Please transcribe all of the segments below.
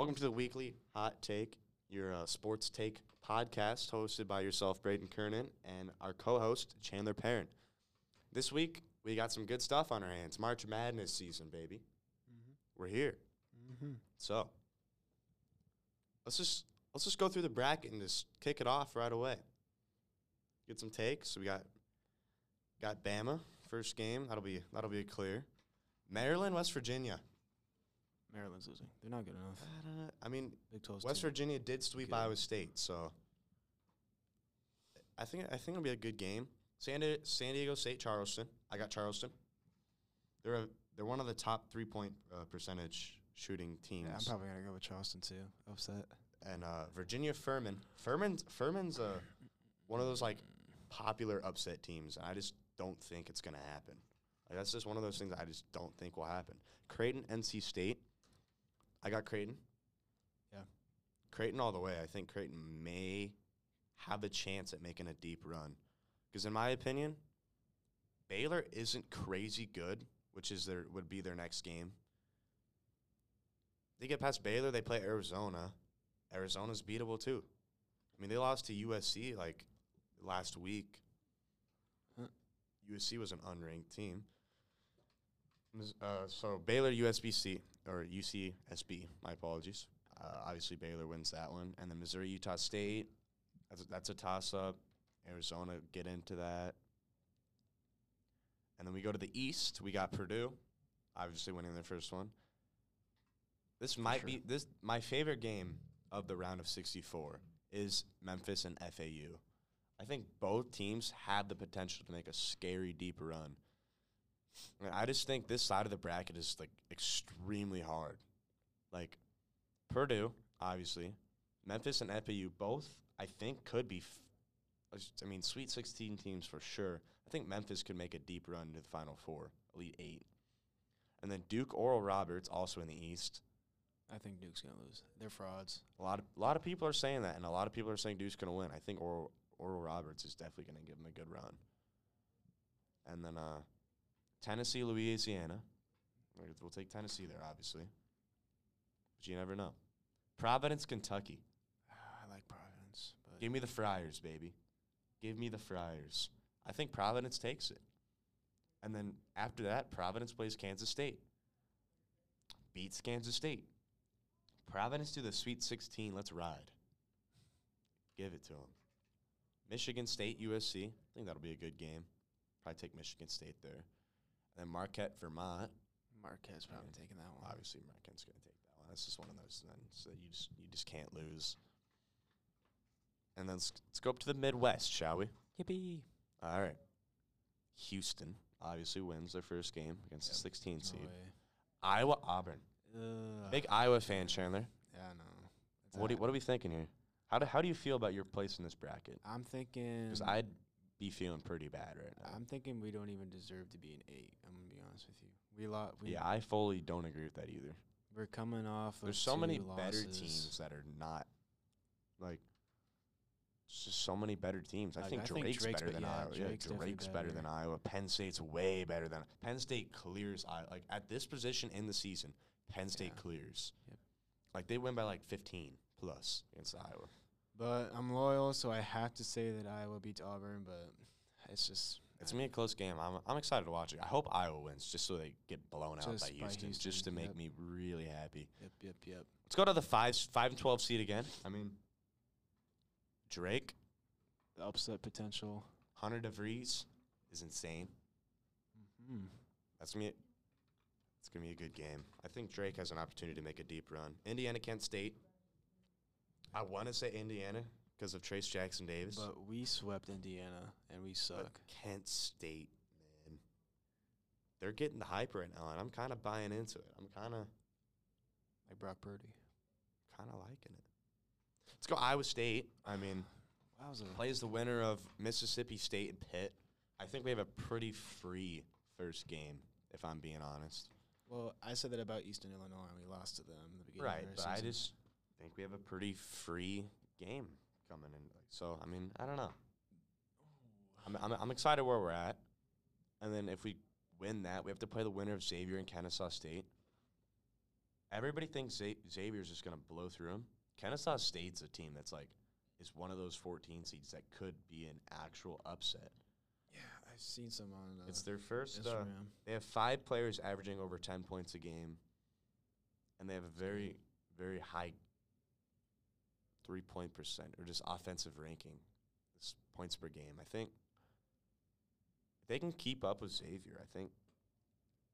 Welcome to the weekly Hot Take, your uh, sports take podcast, hosted by yourself, Braden Kernan, and our co-host Chandler Perrin. This week we got some good stuff on our hands. March Madness season, baby. We're here. So let's just let's just go through the bracket and just kick it off right away. Get some takes. We got got Bama first game. That'll be that'll be clear. Maryland, West Virginia. Maryland's losing. They're not good enough. Uh, I mean, Big 12's West too Virginia did sweep good. Iowa State, so I think I think it'll be a good game. San, Di- San Diego State, Charleston. I got Charleston. They're a, they're one of the top three point uh, percentage shooting teams. Yeah, I'm probably gonna go with Charleston too. Upset. and uh, Virginia Furman. Furman's Furman's uh, one of those like popular upset teams. I just don't think it's gonna happen. Like, that's just one of those things I just don't think will happen. Creighton, NC State. I got Creighton. Yeah. Creighton all the way. I think Creighton may have a chance at making a deep run. Because in my opinion, Baylor isn't crazy good, which is their would be their next game. They get past Baylor, they play Arizona. Arizona's beatable too. I mean, they lost to USC like last week. Huh. USC was an unranked team. Uh, so Baylor, USBC or UCSB. My apologies. Uh, obviously, Baylor wins that one, and then Missouri, Utah State. That's a, that's a toss up. Arizona get into that, and then we go to the East. We got Purdue, obviously winning their first one. This might be this my favorite game of the round of 64 is Memphis and FAU. I think both teams have the potential to make a scary deep run. And I just think this side of the bracket is like extremely hard. Like Purdue, obviously, Memphis and FAU both I think could be f- I mean, Sweet 16 teams for sure. I think Memphis could make a deep run to the Final Four, Elite Eight. And then Duke Oral Roberts, also in the East. I think Duke's gonna lose. They're frauds. A lot of a lot of people are saying that, and a lot of people are saying Duke's going to win. I think Oral, Oral Roberts is definitely going to give them a good run. And then uh, Tennessee, Louisiana. We'll take Tennessee there, obviously. But you never know. Providence, Kentucky. Ah, I like Providence, but Give me the Friars, baby. Give me the Friars. I think Providence takes it. And then after that, Providence plays Kansas State. Beats Kansas State. Providence to the Sweet 16. Let's ride. Give it to them. Michigan State, USC. I think that'll be a good game. Probably take Michigan State there. And then Marquette, Vermont. Marquette probably taking that one. Obviously, Marquette's going to take that one. That's just one of those ones that you just you just can't lose. And then let's, let's go up to the Midwest, shall we? Yippee! All right. Houston obviously wins their first game against the 16 No seed. way. Iowa, Auburn. Ugh. Big Iowa fan, Chandler. Yeah, I know. It's What do, what are we thinking here? How do, how do you feel about your place in this bracket? I'm thinking. Because I'd be feeling pretty bad right now. I'm thinking we don't even deserve to be an eight. I'm gonna be honest with you. We lost. We, yeah, I fully don't agree with that either. We're coming off. There's of so many two better teams that are not like. Just so many better teams. I Like, think I think Drake's, Drake's better than yeah, Iowa. Yeah, Drake's definitely Drake's better. better. than Iowa. Penn State's way better than Penn State clears Iowa. Like at this position in the season, Penn State Yeah. clears. Yep. Like they win by like 15 plus against Iowa. But I'm loyal, so I have to say that Iowa beats Auburn. But it's just It's gonna be a close game. I'm, I'm excited to watch it. I hope Iowa wins just so they get blown out Just by by Houston, just to make yep. me really happy. Yep, yep, yep. Let's go to the five five and 12 seed again. I mean, Drake, The upset potential. Hunter DeVries is insane. Hmm. That's gonna be it's gonna be a good game. I think Drake has an opportunity to make a deep run. Indiana Kent State. I want to say Indiana because of Trayce Jackson-Davis, but, But we swept Indiana, and we suck. Kent State, man, they're getting the hype right now, and I'm kind of buying into it. I'm kind of like Brock Purdy. kind of liking it. Let's go Iowa State. I mean, Wowza. plays the winner of Mississippi State and Pitt. I think we have a pretty free first game, if I'm being honest. Well, I said that about Eastern Illinois, and we lost to them in the beginning. Right, of but their I season. just think we have a pretty free game coming in. So I mean, I don't know. I'm, I'm, I'm excited where we're at, and then if we win that, we have to play the winner of Xavier and Kennesaw State. everybody thinks Xa- Xavier's just going to blow through them. Kennesaw State's a team that's like is one of those 14 seeds that could be an actual upset. Yeah, I've seen some on. Uh, it's their first. Uh, they have five players averaging over 10 points a game, and they have a very, very high three point percent or just offensive ranking, this points per game. I think if they can keep up with Xavier. I think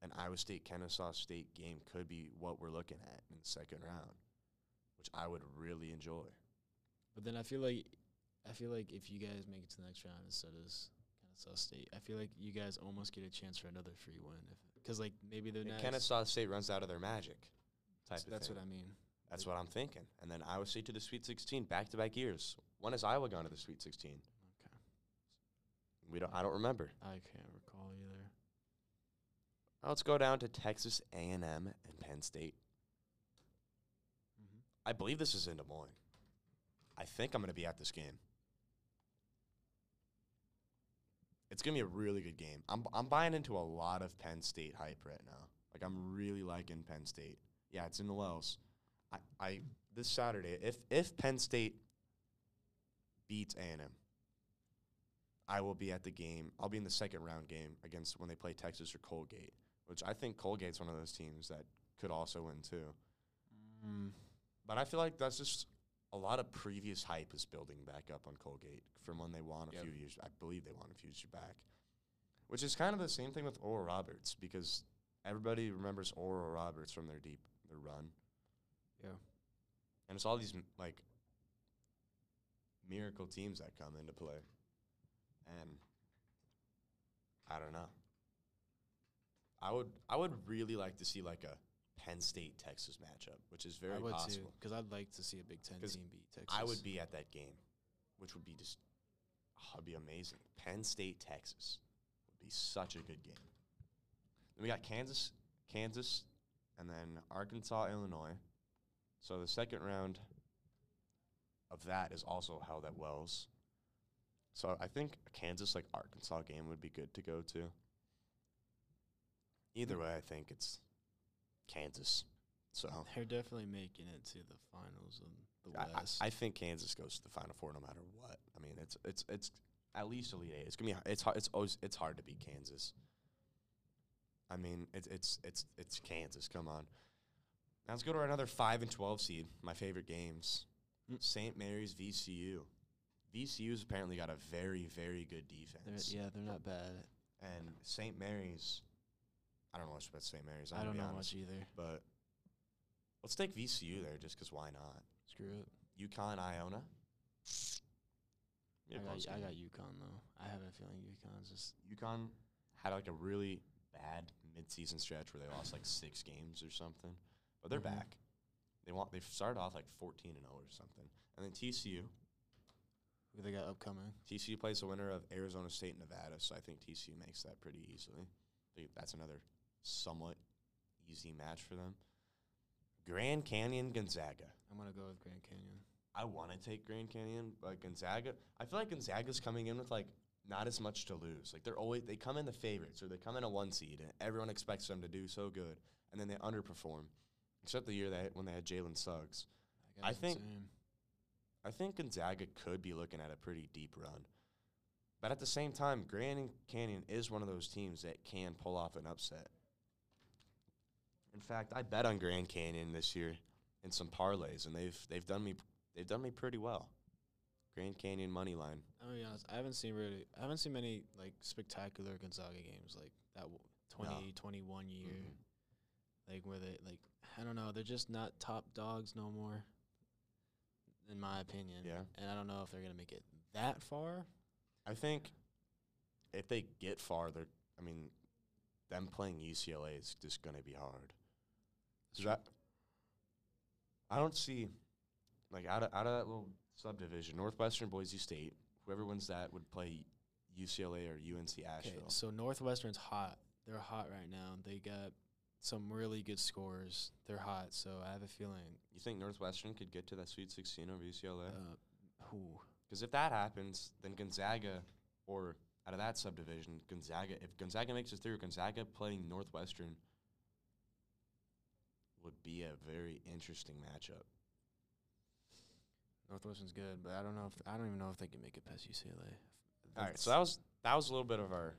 an Iowa State Kennesaw State game could be what we're looking at in the second round, which I would really enjoy. But then I feel like I feel like if you guys make it to the next round instead of Kennesaw State, I feel like you guys almost get a chance for another free win. Because like maybe the Kennesaw State runs out of their magic. Type that's of that's thing. what I mean. That's what I'm thinking. And then Iowa State to the Sweet 16, back to back years. When has Iowa gone to the Sweet 16? Okay. We don't. I don't remember. I can't recall either. Now let's go down to Texas A&M and Penn State. Mm-hmm. I believe this is in Des Moines. I think I'm going to be at this game. It's going to be a really good game. I'm I'm buying into a lot of Penn State hype right now. Like I'm really liking Penn State. Yeah, it's in the Wells. I, I this Saturday if if Penn State beats A&M, I will be at the game. I'll be in the second round game against when they play Texas or Colgate, which I think Colgate's one of those teams that could also win too. Mm. But I feel like that's just a lot of previous hype is building back up on Colgate from when they won a Yep. few years. I believe they won a few years back, which is kind of the same thing with Oral Roberts because everybody remembers Oral Roberts from their deep their run, Yeah. and it's all these like miracle teams that come into play, and I don't know. I would I would really like to see like a Penn State Texas matchup, which is very would possible. because I'd like to see a Big Ten team beat Texas. I would be at that game, which would be just, oh, it'd be amazing. Penn State, Texas would be such a good game. Then we got Kansas, Kansas, and then Arkansas, Illinois. So the second round of that is also held at Wells. So I think a Kansas like Arkansas game would be good to go to. Either way, I think it's Kansas. So They're definitely making it to the finals of the I, I- West. I think Kansas goes to the Final Four no matter what. I mean, it's it's it's at least Elite Eight. It's gonna be it's hard. It's always it's hard to beat Kansas. I mean, it's it's it's it's Kansas. Come on. Now let's go to another five and twelve seed. My favorite games: Mm. St. Mary's, VCU. VCU's apparently got a very very good They're, defense. yeah, they're not bad. And St. Mary's, I don't know much about St. Mary's. I'm I don't know honest, much either. but let's take VCU there just because why not? Screw it. UConn, Iona. I got, I got UConn though. I have a feeling UConn's just UConn had like a really bad midseason stretch where they lost like six games or something, but they're Mhm. back. They want they've started off like fourteen and zero or something, and then TCU. who they got upcoming. TCU plays the winner of Arizona State and Nevada, so I think TCU makes that pretty easily. That's another somewhat easy match for them. Grand Canyon, Gonzaga. I'm gonna go with Grand Canyon. I want to take Grand Canyon, but Gonzaga. I feel like Gonzaga's coming in with like not as much to lose. Like they're always they come in the favorites or they come in a one seed, and everyone expects them to do so good, and then they underperform. Except the year that when they had Jalen Suggs, I, I think- same. I think Gonzaga could be looking at a pretty deep run. But at the same time, Grand Canyon is one of those teams that can pull off an upset. In fact, I bet on Grand Canyon this year in some parlays, and they've they've done me they've done me pretty well. Grand Canyon money line. I'm be honest. I haven't seen really. I haven't seen many like spectacular Gonzaga games like that. w- 2021 year, Mhm. like where they like I don't know. They're just not top dogs no more. In my opinion. Yeah. And I don't know if they're gonna make it that far. I think if they get far, they're I mean, them playing UCLA is just gonna be hard. So that I don't see like out of out of that little subdivision, Northwestern, Boise State, whoever wins that would play UCLA or UNC Okay, Asheville. so Northwestern's hot. They're hot right now. They got some really good scores. They're hot, so I have a feeling. You think Northwestern could get to that Sweet 16 over UCLA? Uh, who? Because if that happens, then Gonzaga, or out of that subdivision, Gonzaga, if Gonzaga makes it through, Gonzaga playing Northwestern would be a very interesting matchup. Northwestern's good, but I don't know if I don't even know if they can make it past UCLA. All right, so that was that was a little bit of our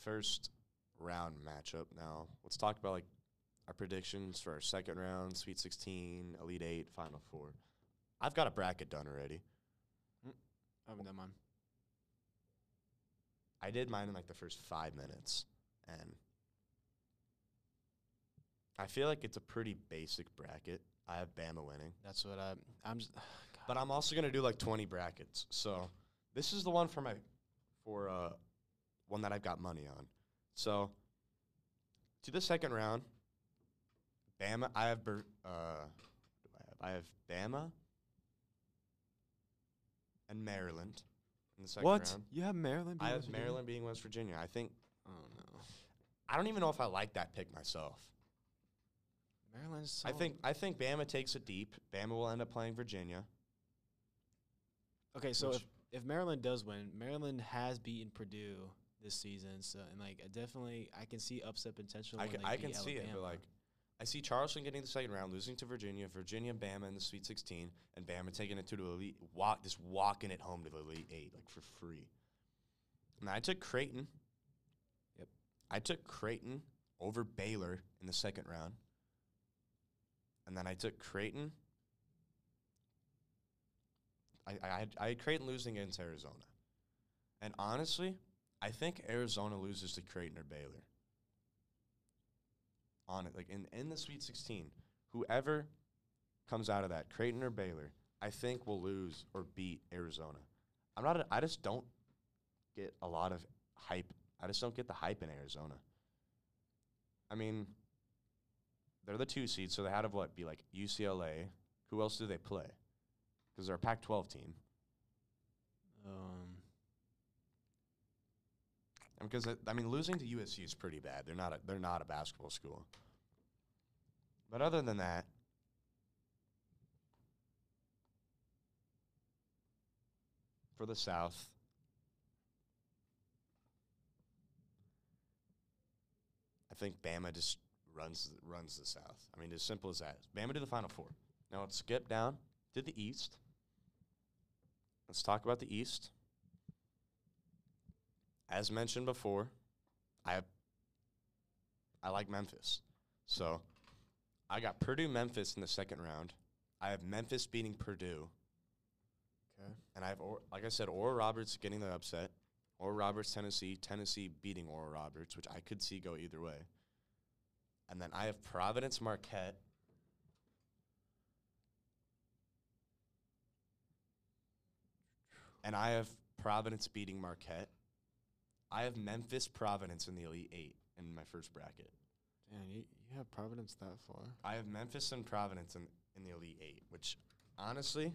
first round matchup. Now let's talk about like our predictions for our second round, Sweet 16, Elite Eight, Final Four. I've got a bracket done already. I haven't done mine. I did mine in like the first five minutes, and I feel like it's a pretty basic bracket. I have Bama winning, That's what I. I'm. Just, but I'm also gonna do like 20 brackets. So this is the one for my for uh one that I've got money on. So to the second round, Bama. I have Ber- uh, do I have? I have Bama and Maryland in the second what? round. You have Maryland? I have West Virginia? Maryland being West Virginia. I think Oh no, I don't even know if I like that pick myself. Maryland's. So I think I think Bama takes it deep. Bama will end up playing Virginia. Okay, so which- if if Maryland does win, Maryland has beaten Purdue this season. So and like I definitely I can see upset potential. I can, I can see it, but like I see Charleston getting the second round, losing to Virginia, Virginia, Bama in the Sweet 16, and Bama taking it to the elite, walk just walking it home to the elite eight like for free. And I took Creighton. Yep. I took Creighton over Baylor in the second round, and then I took Creighton. I I had, I had Creighton losing against Arizona, and honestly, I think Arizona loses to Creighton or Baylor on it. Like in, in the Sweet 16, whoever comes out of that, Creighton or Baylor, I think will lose or beat Arizona. I'm not. A, I just don't get a lot of hype. I just don't get the hype in Arizona. I mean, they're the two seeds, so they had to what be like UCLA. Who else do they play? Because they're a Pac-12 team. um, because I mean, losing to USC is pretty bad. They're not a, they're not a basketball school. But other than that, for the South, I think Bama just runs runs the South. I mean, as simple as that. Bama to the Final Four. Now let's skip down to the East. Let's talk about the East. As mentioned before, I I like Memphis. So I got Purdue Memphis in the second round. I have Memphis beating Purdue. okay. And I have, or, like I said, Oral Roberts getting the upset. Oral Roberts, Tennessee. Tennessee beating Oral Roberts, which I could see go either way. And then I have Providence Marquette. And I have Providence beating Marquette. I have Memphis Providence in the Elite Eight in my first bracket. Damn, you, you have Providence that far. I have Memphis and Providence in, in the Elite Eight, which honestly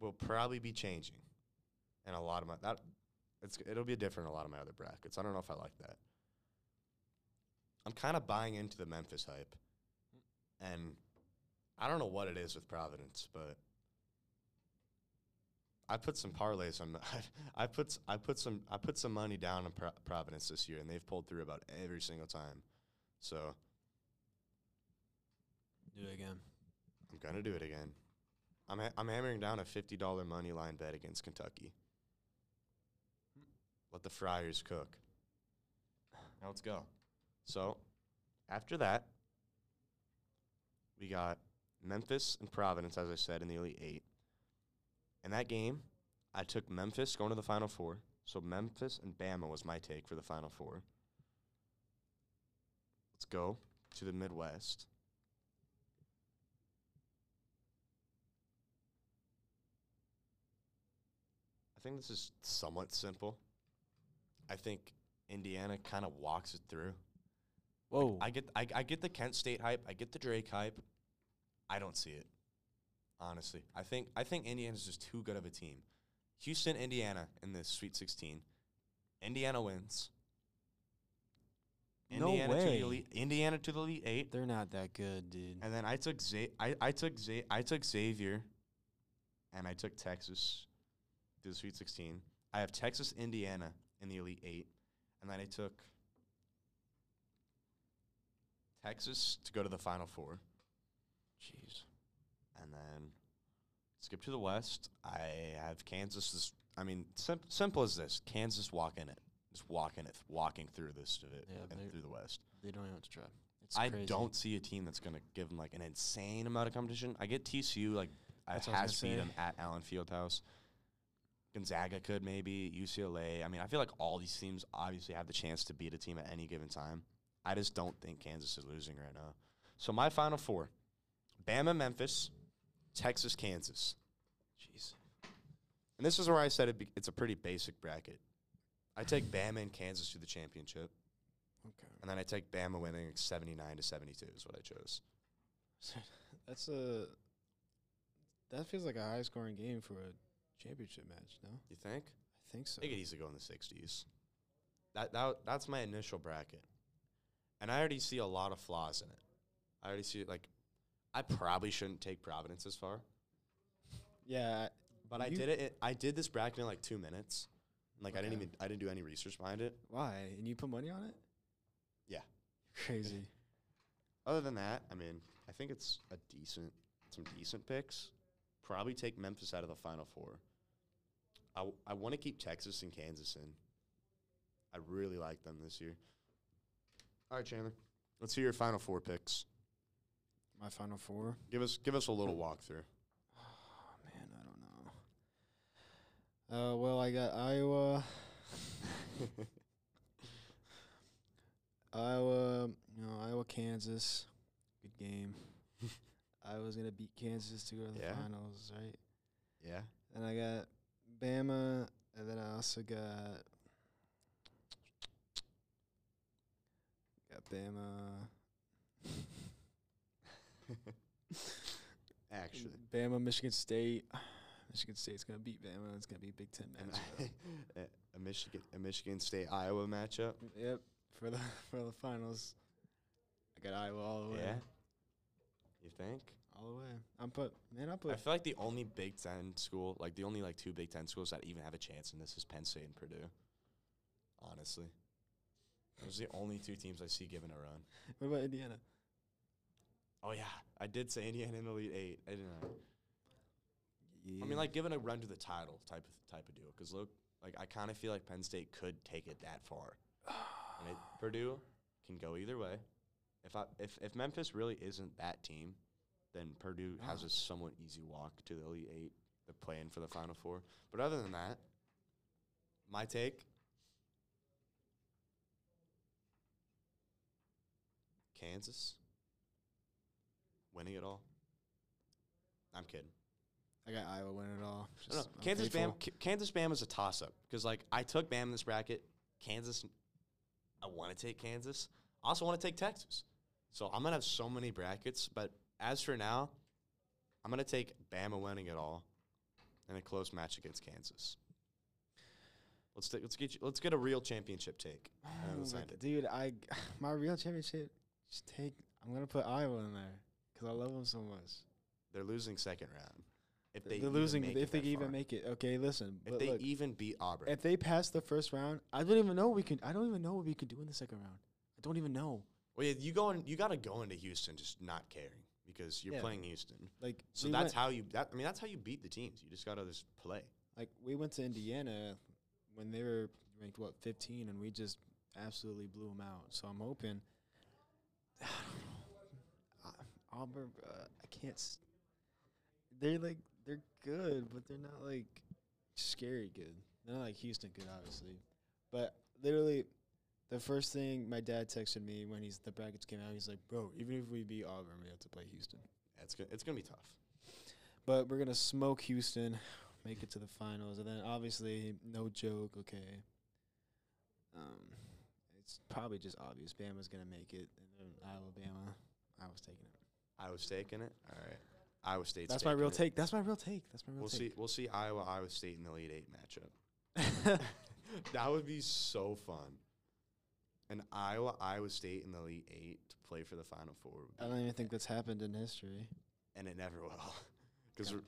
will probably be changing. And a lot of my that it's it'll be different in a lot of my other brackets. I don't know if I like that. I'm kind of buying into the Memphis hype, and I don't know what it is with Providence, but I put some parlays on. I put I put some I put some money down on Pro- Providence this year, and they've pulled through about every single time. So Do it again. I'm gonna do it again. I'm ha- I'm hammering down a fifty dollar money line bet against Kentucky. Let the Friars cook. Now let's go. So, after that, we got Memphis and Providence, as I said, in the Elite Eight. In that game, I took Memphis going to the Final Four. So Memphis and Bama was my take for the Final Four. Let's go to the Midwest. I think this is somewhat simple. I think Indiana kind of walks it through. Whoa. I get I, I get the Kent State hype. I get the Drake hype. I don't see it. Honestly, I think I think Indiana's just too good of a team. Houston, Indiana in the Sweet 16. Indiana wins. No Indiana to way. the elite, Indiana to the elite eight, They're not that good, dude. and then I took Z- I, I took Z- I took Xavier, and I took Texas to the Sweet 16. I have Texas, Indiana in the elite eight, and then I took Texas to go to the Final Four. Jeez. And then skip to the West. I have Kansas. As, I mean, sim- simple as this: Kansas walking it, just walking it, walking through this divi- Yeah, and through the West. They don't even have to try. It's I crazy. don't see a team that's going to give them like an insane amount of competition. I get TCU like I That's I has beat them at Allen Fieldhouse. Gonzaga could maybe UCLA. I mean, I feel like all these teams obviously have the chance to beat a team at any given time. I just don't think Kansas is losing right now. So my final four: Bama, Memphis, Texas, Kansas. Jeez. And this is where I said it be, it's a pretty basic bracket. I take Bama and Kansas to the championship, Okay. and then I take Bama winning 79 to 72 is what I chose. That's a. That feels like a high scoring game for a championship match. No, You think? I think so. I think it easily go in the 60s. That, that that's my initial bracket, and I already see a lot of flaws in it. I already see like, I probably shouldn't take Providence as far, Yeah, but I did it. I did this bracket in like two minutes. Like I didn't even I didn't do any research behind it. why? And you put money on it? Yeah. Crazy. Other than that, I mean, I think it's a decent, some decent picks. Probably take Memphis out of the Final Four. I, w- I want to keep Texas and Kansas in. I really like them this year. All right, Chandler, let's hear your Final Four picks. My final four. Give us give us a little walkthrough. Oh man, I don't know. Uh, well, I got Iowa. Iowa, you know, Iowa, Kansas, good game. Iowa's gonna beat Kansas to go to the Yeah. finals, right? yeah, And I got Bama, and then I also got got Bama, actually, Bama, Michigan State. Michigan State's gonna beat Bama. It's gonna be a Big Ten and match. a Michigan a Michigan State Iowa matchup. yep, for the for the finals. I got Iowa all the way. Yeah, you think? All the way. I'm put man. I put. I feel like the only Big Ten school, like the only like two Big Ten schools that even have a chance in this is Penn State and Purdue. Honestly, those are the only two teams I see giving a run. what about Indiana? Oh yeah, I did say Indiana in the Elite Eight. I didn't. I? Yeah. I mean, like giving a run to the title type of type of deal. Because look, like I kind of feel like Penn State could take it that far, and it, Purdue can go either way. If I if if Memphis really isn't that team, then Purdue has a somewhat easy walk to the Elite Eight. They're playing for the Final Four. But other than that, my take. Kansas winning it all. I'm kidding. I got Iowa winning it all. No, no. Kansas. Bam. Kansas Bam is a toss up because like I took Bam in this bracket. Kansas, I want to take Kansas. I also want to take Texas. So I'm gonna have so many brackets. But as for now, I'm gonna take Bama winning it all, in a close match against Kansas. Let's take, let's get you, let's get a real championship take. Oh let's my end g- it. dude, I my real championship. Take. I'm gonna put Iowa in there because I love them so much. They're losing second round. If they They're even losing. make If it they even far. make it, okay. Listen, if they look, even beat Auburn, if they pass the first round, I don't even know what we can. I don't even know what we could do in the second round. I don't even know. well, yeah, you go in, you got to go into Houston just not caring because you're Yeah. playing Houston. Like So we that's went, how you. That I mean, that's how you beat the teams. You just gotta just play. like we went to Indiana when they were ranked what 15, and we just absolutely blew them out. So I'm hoping. Auburn, uh, I can't. S- they're like they're good, but they're not like scary good. They're not like Houston good, obviously. But literally, the first thing my dad texted me when he's the brackets came out, he's like, "Bro, even if we beat Auburn, we have to play Houston." Yeah, it's gonna it's gonna be tough. But we're gonna smoke Houston, make it to the finals, and then obviously, no joke. Okay. Um, it's probably just obvious. Bama's gonna make it, and then Alabama. I was taking it. Iowa State in it. All right. Iowa State. That's my real take. That's my real take. That's my real take. We'll see. We'll see Iowa Iowa State in the Elite Eight matchup. that would be so fun. An Iowa Iowa State in the Elite Eight to play for the Final Four. would I don't even think that's happened in history. and it never will, because Yeah.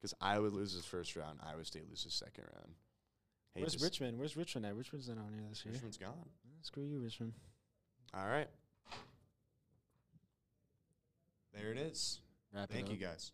because Iowa loses first round, Iowa State loses second round. Hate Where's Richmond? Where's Richmond at? Richmond's not on here this year. Richmond's gone. Screw you, Richmond. All right. There it is. Wrap it Thank you guys.